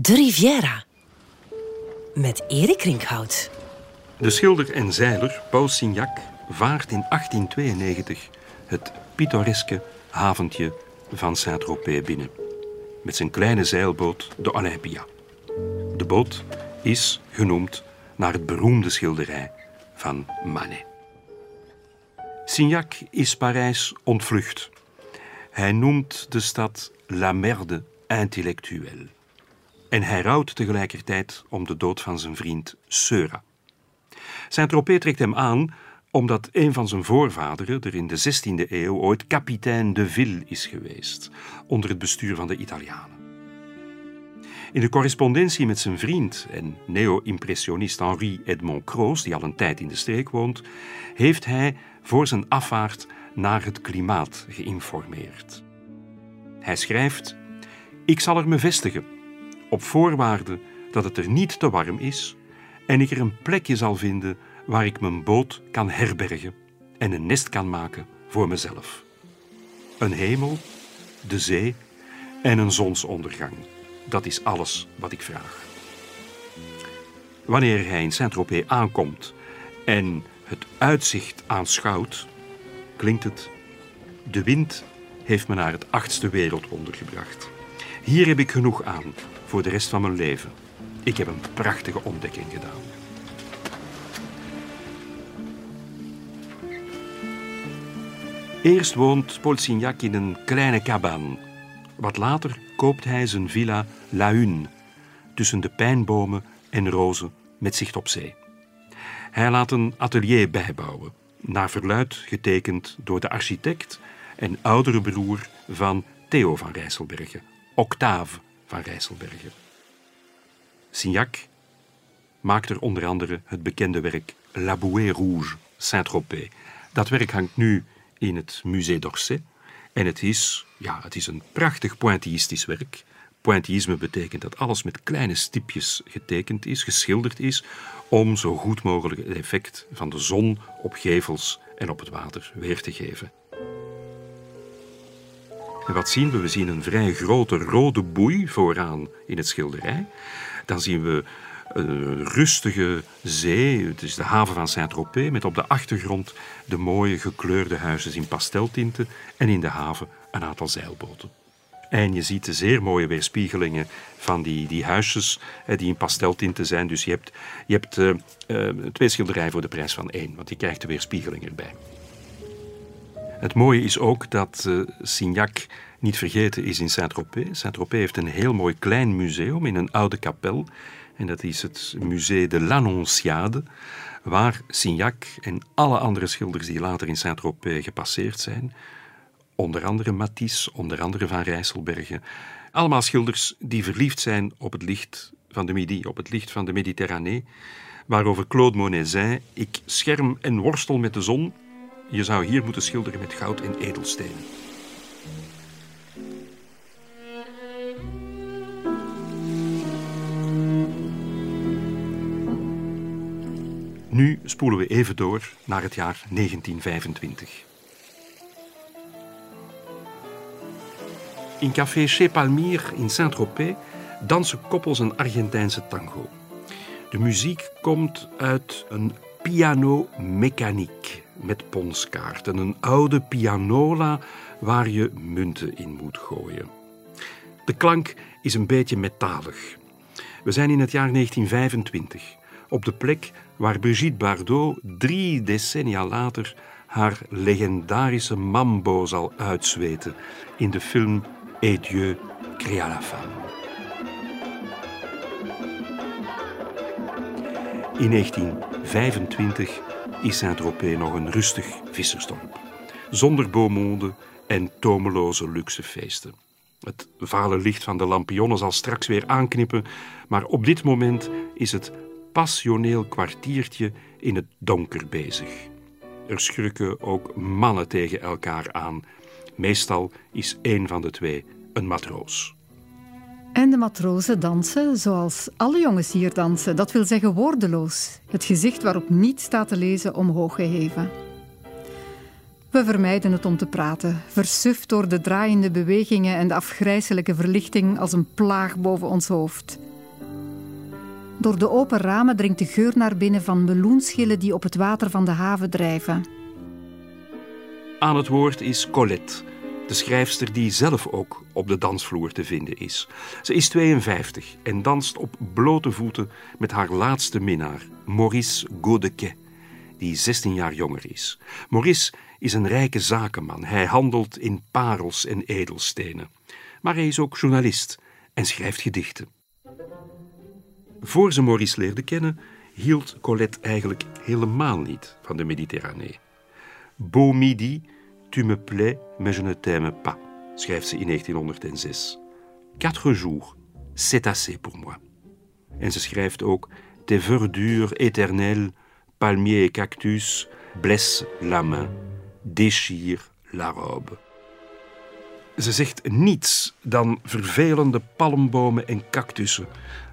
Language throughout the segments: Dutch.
De Riviera. Met Erik Rinkhout. De schilder en zeiler Paul Signac vaart in 1892 het pittoreske haventje van Saint-Tropez binnen. Met zijn kleine zeilboot, de Olympia. De boot is genoemd naar het beroemde schilderij van Manet. Signac is Parijs ontvlucht. Hij noemt de stad La Merde intellectuelle. En hij rouwt tegelijkertijd om de dood van zijn vriend Seura. Saint-Tropez trekt hem aan omdat een van zijn voorvaderen er in de 16e eeuw ooit kapitein de Ville is geweest, onder het bestuur van de Italianen. In de correspondentie met zijn vriend en neo-impressionist Henri Edmond Croos, die al een tijd in de streek woont, heeft hij voor zijn afvaart naar het klimaat geïnformeerd. Hij schrijft: Ik zal er me vestigen, op voorwaarde dat het er niet te warm is en ik er een plekje zal vinden waar ik mijn boot kan herbergen en een nest kan maken voor mezelf. Een hemel, de zee en een zonsondergang. Dat is alles wat ik vraag. Wanneer hij in Saint-Tropez aankomt en het uitzicht aanschouwt, klinkt het: De wind heeft me naar het achtste wereldwonder gebracht. Hier heb ik genoeg aan voor de rest van mijn leven. Ik heb een prachtige ontdekking gedaan. Eerst woont Paul Signac in een kleine cabane. Wat later koopt hij zijn villa La Une tussen de pijnbomen en rozen met zicht op zee. Hij laat een atelier bijbouwen, naar verluid getekend door de architect en oudere broer van Theo van Rijsselbergen, Octave van Rijsselbergen. Signac maakt er onder andere het bekende werk La Bouée Rouge, Saint-Tropez. Dat werk hangt nu in het Musée d'Orsay en het is, ja, het is een prachtig pointillistisch werk. Pointillisme betekent dat alles met kleine stipjes getekend is, geschilderd is, om zo goed mogelijk het effect van de zon op gevels en op het water weer te geven. En wat zien we? We zien een vrij grote rode boei vooraan in het schilderij. Dan zien we een rustige zee, het is de haven van Saint-Tropez, met op de achtergrond de mooie gekleurde huizen in pasteltinten en in de haven een aantal zeilboten. En je ziet de zeer mooie weerspiegelingen van die, die huisjes die in pasteltinten zijn. Dus je hebt, je hebt uh, uh, twee schilderijen voor de prijs van één, want je krijgt de weerspiegeling erbij. Het mooie is ook dat uh, Signac niet vergeten is in Saint-Tropez. Saint-Tropez heeft een heel mooi klein museum in een oude kapel. En dat is het Musée de l'Annonciade, waar Signac en alle andere schilders die later in Saint-Tropez gepasseerd zijn, onder andere Matisse, onder andere Van Rijsselbergen, allemaal schilders die verliefd zijn op het licht van de Midi, op het licht van de Mediterranee, waarover Claude Monet zei: Ik scherm en worstel met de zon. Je zou hier moeten schilderen met goud en edelstenen. Nu spoelen we even door naar het jaar 1925. In café Chez Palmyre in Saint-Tropez dansen koppels een Argentijnse tango. De muziek komt uit een piano mechaniek met ponskaarten, een oude pianola waar je munten in moet gooien. De klank is een beetje metalig. We zijn in het jaar 1925 op de plek waar Brigitte Bardot drie decennia later haar legendarische mambo zal uitzweten in de film Et Dieu créa la femme. In 1925 is Saint-Tropez nog een rustig vissersdorp, zonder beaumonde en tomeloze luxe feesten. Het vale licht van de lampionnen zal straks weer aanknippen, maar op dit moment is het passioneel kwartiertje in het donker bezig. Er schrukken ook mannen tegen elkaar aan. Meestal is één van de twee een matroos. En de matrozen dansen zoals alle jongens hier dansen, dat wil zeggen woordeloos. Het gezicht waarop niet staat te lezen omhoog geheven. We vermijden het om te praten, versuft door de draaiende bewegingen en de afgrijzelijke verlichting als een plaag boven ons hoofd. Door de open ramen dringt de geur naar binnen van meloenschillen die op het water van de haven drijven. Aan het woord is Colette, de schrijfster die zelf ook op de dansvloer te vinden is. Ze is 52 en danst op blote voeten met haar laatste minnaar, Maurice Godequet, die 16 jaar jonger is. Maurice is een rijke zakenman. Hij handelt in parels en edelstenen. Maar hij is ook journalist en schrijft gedichten. Voor ze Maurice leerde kennen, hield Colette eigenlijk helemaal niet van de Mediterranee. Beau midi, tu me plais, mais je ne t'aime pas, schrijft ze in 1906. Quatre jours, c'est assez pour moi. En ze schrijft ook Tes verdures éternelles, palmiers et cactus, blessent la main, déchire la robe. Ze zegt niets dan vervelende palmbomen en cactussen,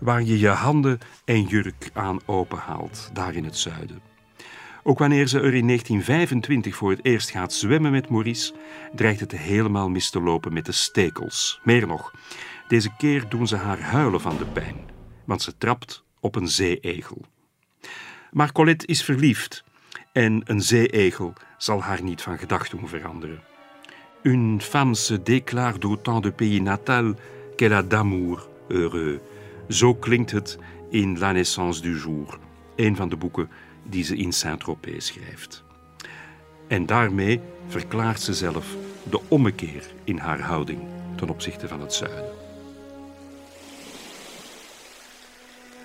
waar je je handen en jurk aan openhaalt, daar in het zuiden. Ook wanneer ze er in 1925 voor het eerst gaat zwemmen met Maurice, dreigt het helemaal mis te lopen met de stekels. Meer nog, deze keer doen ze haar huilen van de pijn, want ze trapt op een zeeegel. Maar Colette is verliefd en een zeeegel zal haar niet van gedachten veranderen. Une femme se déclare d'autant de pays natal qu'elle a d'amour heureux. Zo klinkt het in La naissance du jour, een van de boeken die ze in Saint-Tropez schrijft. En daarmee verklaart ze zelf de ommekeer in haar houding ten opzichte van het zuiden.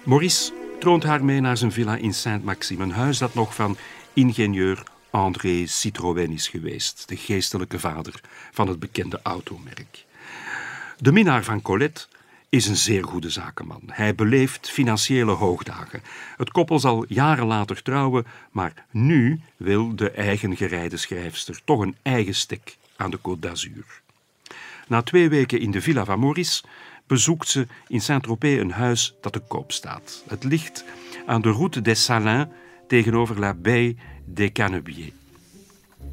Maurice troont haar mee naar zijn villa in Saint-Maxime, een huis dat nog van ingenieur André Citroën is geweest, de geestelijke vader van het bekende automerk. De minnaar van Colette is een zeer goede zakenman. Hij beleeft financiële hoogdagen. Het koppel zal jaren later trouwen, maar nu wil de eigen gerijde schrijfster toch een eigen stek aan de Côte d'Azur. Na twee weken in de villa van Maurice bezoekt ze in Saint-Tropez een huis dat te koop staat. Het ligt aan de route des Salins tegenover la baie des Canebiers.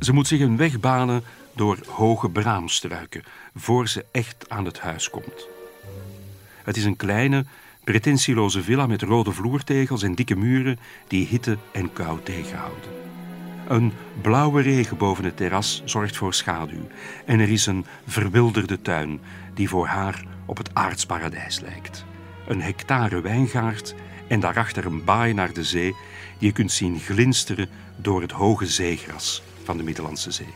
Ze moet zich een weg banen door hoge braamstruiken voor ze echt aan het huis komt. Het is een kleine, pretentieloze villa met rode vloertegels en dikke muren die hitte en kou tegenhouden. Een blauwe regen boven het terras zorgt voor schaduw en er is een verwilderde tuin die voor haar op het aardsparadijs lijkt. Een hectare wijngaard en daarachter een baai naar de zee die je kunt zien glinsteren door het hoge zeegras van de Middellandse Zee.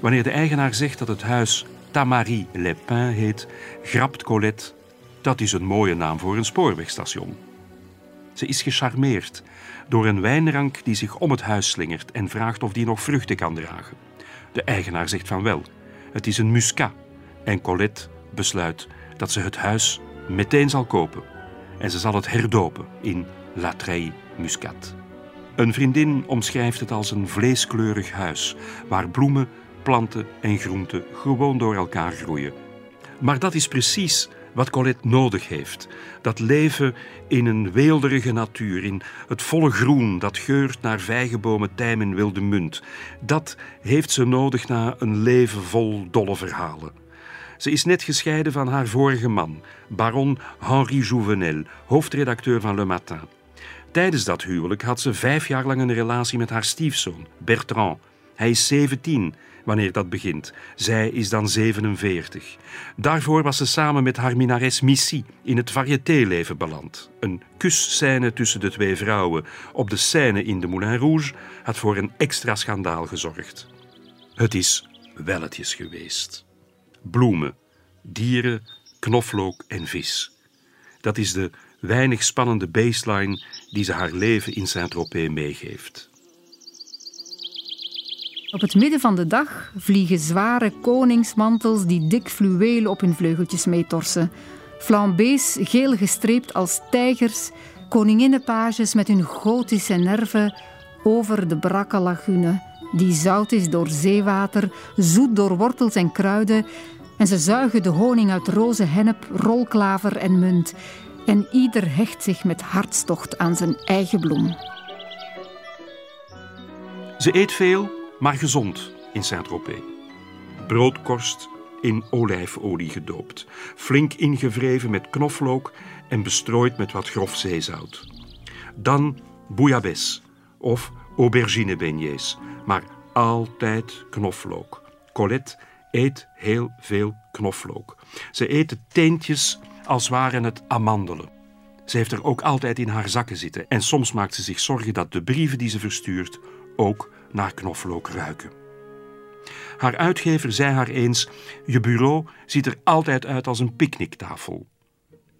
Wanneer de eigenaar zegt dat het huis Tamarie Les Pins heet, grapt Colette. Dat is een mooie naam voor een spoorwegstation. Ze is gecharmeerd door een wijnrank die zich om het huis slingert en vraagt of die nog vruchten kan dragen. De eigenaar zegt van wel. Het is een muscat en Colette besluit dat ze het huis meteen zal kopen en ze zal het herdopen in La Muscat. Een vriendin omschrijft het als een vleeskleurig huis waar bloemen planten en groenten gewoon door elkaar groeien. Maar dat is precies wat Colette nodig heeft. Dat leven in een weelderige natuur, in het volle groen dat geurt naar vijgenbomen, tijm en wilde munt. Dat heeft ze nodig na een leven vol dolle verhalen. Ze is net gescheiden van haar vorige man, baron Henri Jouvenel, hoofdredacteur van Le Matin. Tijdens dat huwelijk had ze vijf jaar lang een relatie met haar stiefzoon, Bertrand. Hij is 17 wanneer dat begint. Zij is dan 47. Daarvoor was ze samen met haar minares Missy in het variétéleven beland. Een kusscène tussen de twee vrouwen op de scène in de Moulin Rouge had voor een extra schandaal gezorgd. Het is welletjes geweest. Bloemen, dieren, knoflook en vis. Dat is de weinig spannende baseline die ze haar leven in Saint-Tropez meegeeft. Op het midden van de dag vliegen zware koningsmantels die dik fluweel op hun vleugeltjes meetorsen. Flambés geel gestreept als tijgers, koninginnenpages met hun gotische nerven over de brakke lagune, die zout is door zeewater, zoet door wortels en kruiden, en ze zuigen de honing uit roze hennep, rolklaver en munt. En ieder hecht zich met hartstocht aan zijn eigen bloem. Ze eet veel, maar gezond in Saint-Tropez. Broodkorst in olijfolie gedoopt, flink ingewreven met knoflook en bestrooid met wat grof zeezout. Dan bouillabaisse of aubergine beignets, maar altijd knoflook. Colette eet heel veel knoflook. Ze eet de teentjes als waren het amandelen. Ze heeft er ook altijd in haar zakken zitten en soms maakt ze zich zorgen dat de brieven die ze verstuurt ook naar knoflook ruiken. Haar uitgever zei haar eens: Je bureau ziet er altijd uit als een picknicktafel.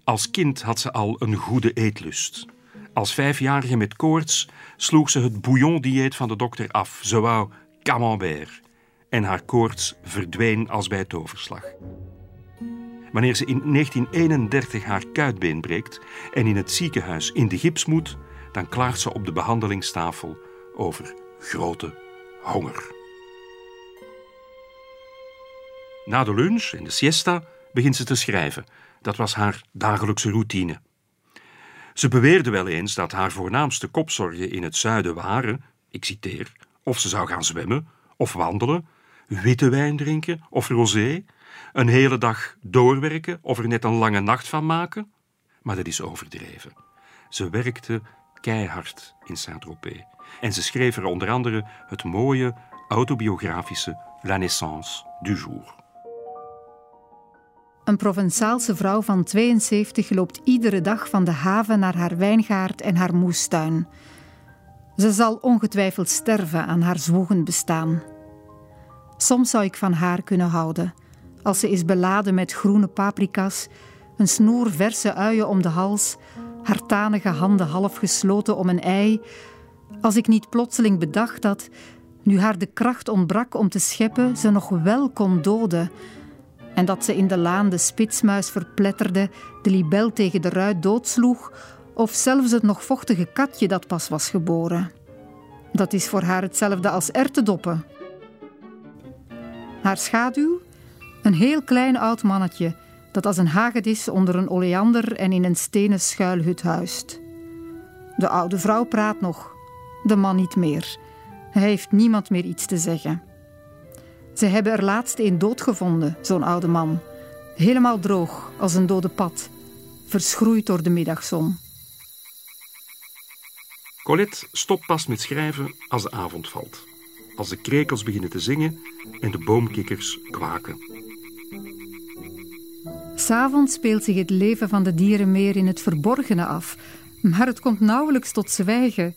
Als kind had ze al een goede eetlust. Als vijfjarige met koorts sloeg ze het bouillon-dieet van de dokter af. Ze wou camembert. En haar koorts verdween als bij toverslag. Wanneer ze in 1931 haar kuitbeen breekt en in het ziekenhuis in de gips moet, dan klaagt ze op de behandelingstafel over grote honger. Na de lunch en de siesta begint ze te schrijven. Dat was haar dagelijkse routine. Ze beweerde wel eens dat haar voornaamste kopzorgen in het zuiden waren, ik citeer, of ze zou gaan zwemmen, of wandelen, witte wijn drinken of rosé, een hele dag doorwerken of er net een lange nacht van maken. Maar dat is overdreven. Ze werkte keihard in Saint-Tropez en ze schreef er onder andere het mooie autobiografische La naissance du jour. Een Provençaalse vrouw van 72 loopt iedere dag van de haven naar haar wijngaard en haar moestuin. Ze zal ongetwijfeld sterven aan haar zwoegend bestaan. Soms zou ik van haar kunnen houden, als ze is beladen met groene paprika's, een snoer verse uien om de hals, haar tanige handen half gesloten om een ei, als ik niet plotseling bedacht dat, nu haar de kracht ontbrak om te scheppen, ze nog wel kon doden en dat ze in de laan de spitsmuis verpletterde, de libel tegen de ruit doodsloeg of zelfs het nog vochtige katje dat pas was geboren. Dat is voor haar hetzelfde als ertedoppen. Haar schaduw? Een heel klein oud mannetje dat als een hagedis onder een oleander en in een stenen schuilhut huist. De oude vrouw praat nog, de man niet meer. Hij heeft niemand meer iets te zeggen. Ze hebben er laatst een dood gevonden, zo'n oude man. Helemaal droog, als een dode pad, verschroeid door de middagzon. Colette stopt pas met schrijven als de avond valt. Als de krekels beginnen te zingen en de boomkikkers kwaken. S'avonds speelt zich het leven van de dieren meer in het verborgene af, maar het komt nauwelijks tot zwijgen.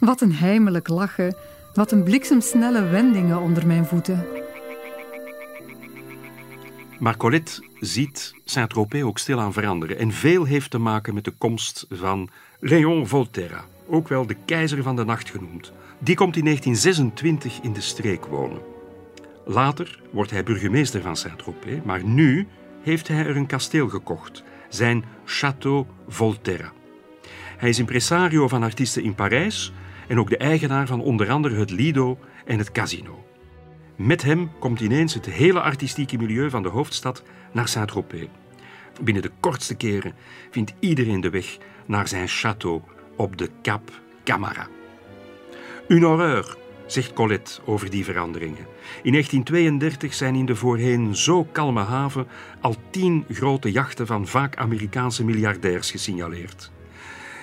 Wat een heimelijk lachen, wat een bliksemsnelle wendingen onder mijn voeten. Maar Colette ziet Saint-Tropez ook stilaan veranderen. En veel heeft te maken met de komst van Léon Volterra, ook wel de keizer van de nacht genoemd. Die komt in 1926 in de streek wonen. Later wordt hij burgemeester van Saint-Tropez, maar nu heeft hij er een kasteel gekocht, zijn Château Volterra. Hij is impresario van artiesten in Parijs en ook de eigenaar van onder andere het Lido en het Casino. Met hem komt ineens het hele artistieke milieu van de hoofdstad naar Saint-Tropez. Binnen de kortste keren vindt iedereen de weg naar zijn château op de Cap Camara. Une horreur, zegt Colette over die veranderingen. In 1932 zijn in de voorheen zo kalme haven al tien grote jachten van vaak Amerikaanse miljardairs gesignaleerd.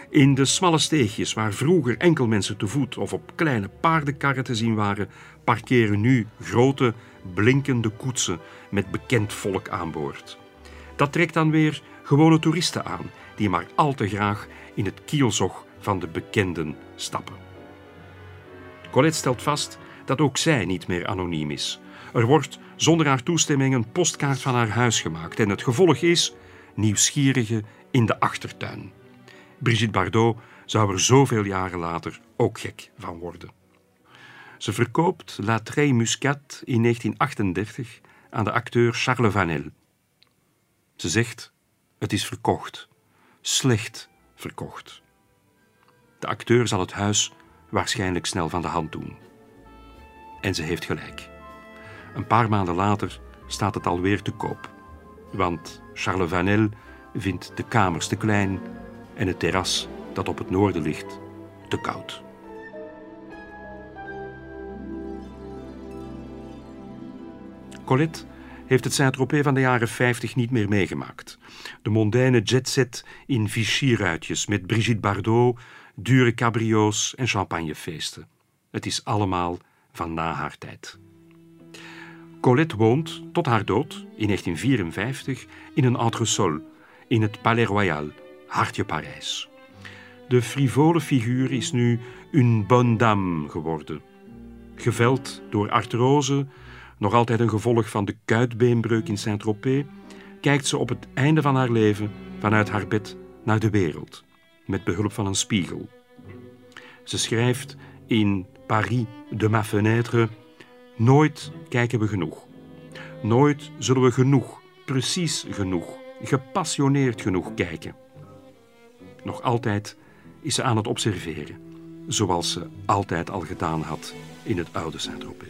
In de smalle steegjes waar vroeger enkel mensen te voet of op kleine paardenkarren te zien waren, parkeren nu grote, blinkende koetsen met bekend volk aan boord. Dat trekt dan weer gewone toeristen aan, die maar al te graag in het kielzog van de bekenden stappen. Colette stelt vast dat ook zij niet meer anoniem is. Er wordt zonder haar toestemming een postkaart van haar huis gemaakt en het gevolg is nieuwsgierigen in de achtertuin. Brigitte Bardot zou er zoveel jaren later ook gek van worden. Ze verkoopt La Trey Muscat in 1938 aan de acteur Charles Vanel. Ze zegt: Het is verkocht. Slecht verkocht. De acteur zal het huis waarschijnlijk snel van de hand doen. En ze heeft gelijk. Een paar maanden later staat het alweer te koop. Want Charles Vanel vindt de kamers te klein en het terras dat op het noorden ligt te koud. Colette heeft het Saint-Tropez van de jaren 50 niet meer meegemaakt. De mondaine jetset in Vichy-ruitjes met Brigitte Bardot, dure cabrio's en champagnefeesten. Het is allemaal van na haar tijd. Colette woont tot haar dood in 1954 in een entresol in het Palais Royal, hartje Parijs. De frivole figuur is nu une bonne dame geworden. Geveld door artrose, nog altijd een gevolg van de kuitbeenbreuk in Saint-Tropez, kijkt ze op het einde van haar leven vanuit haar bed naar de wereld, met behulp van een spiegel. Ze schrijft in Paris de ma fenêtre: Nooit kijken we genoeg. Nooit zullen we genoeg, precies genoeg, gepassioneerd genoeg kijken. Nog altijd is ze aan het observeren, zoals ze altijd al gedaan had in het oude Saint-Tropez.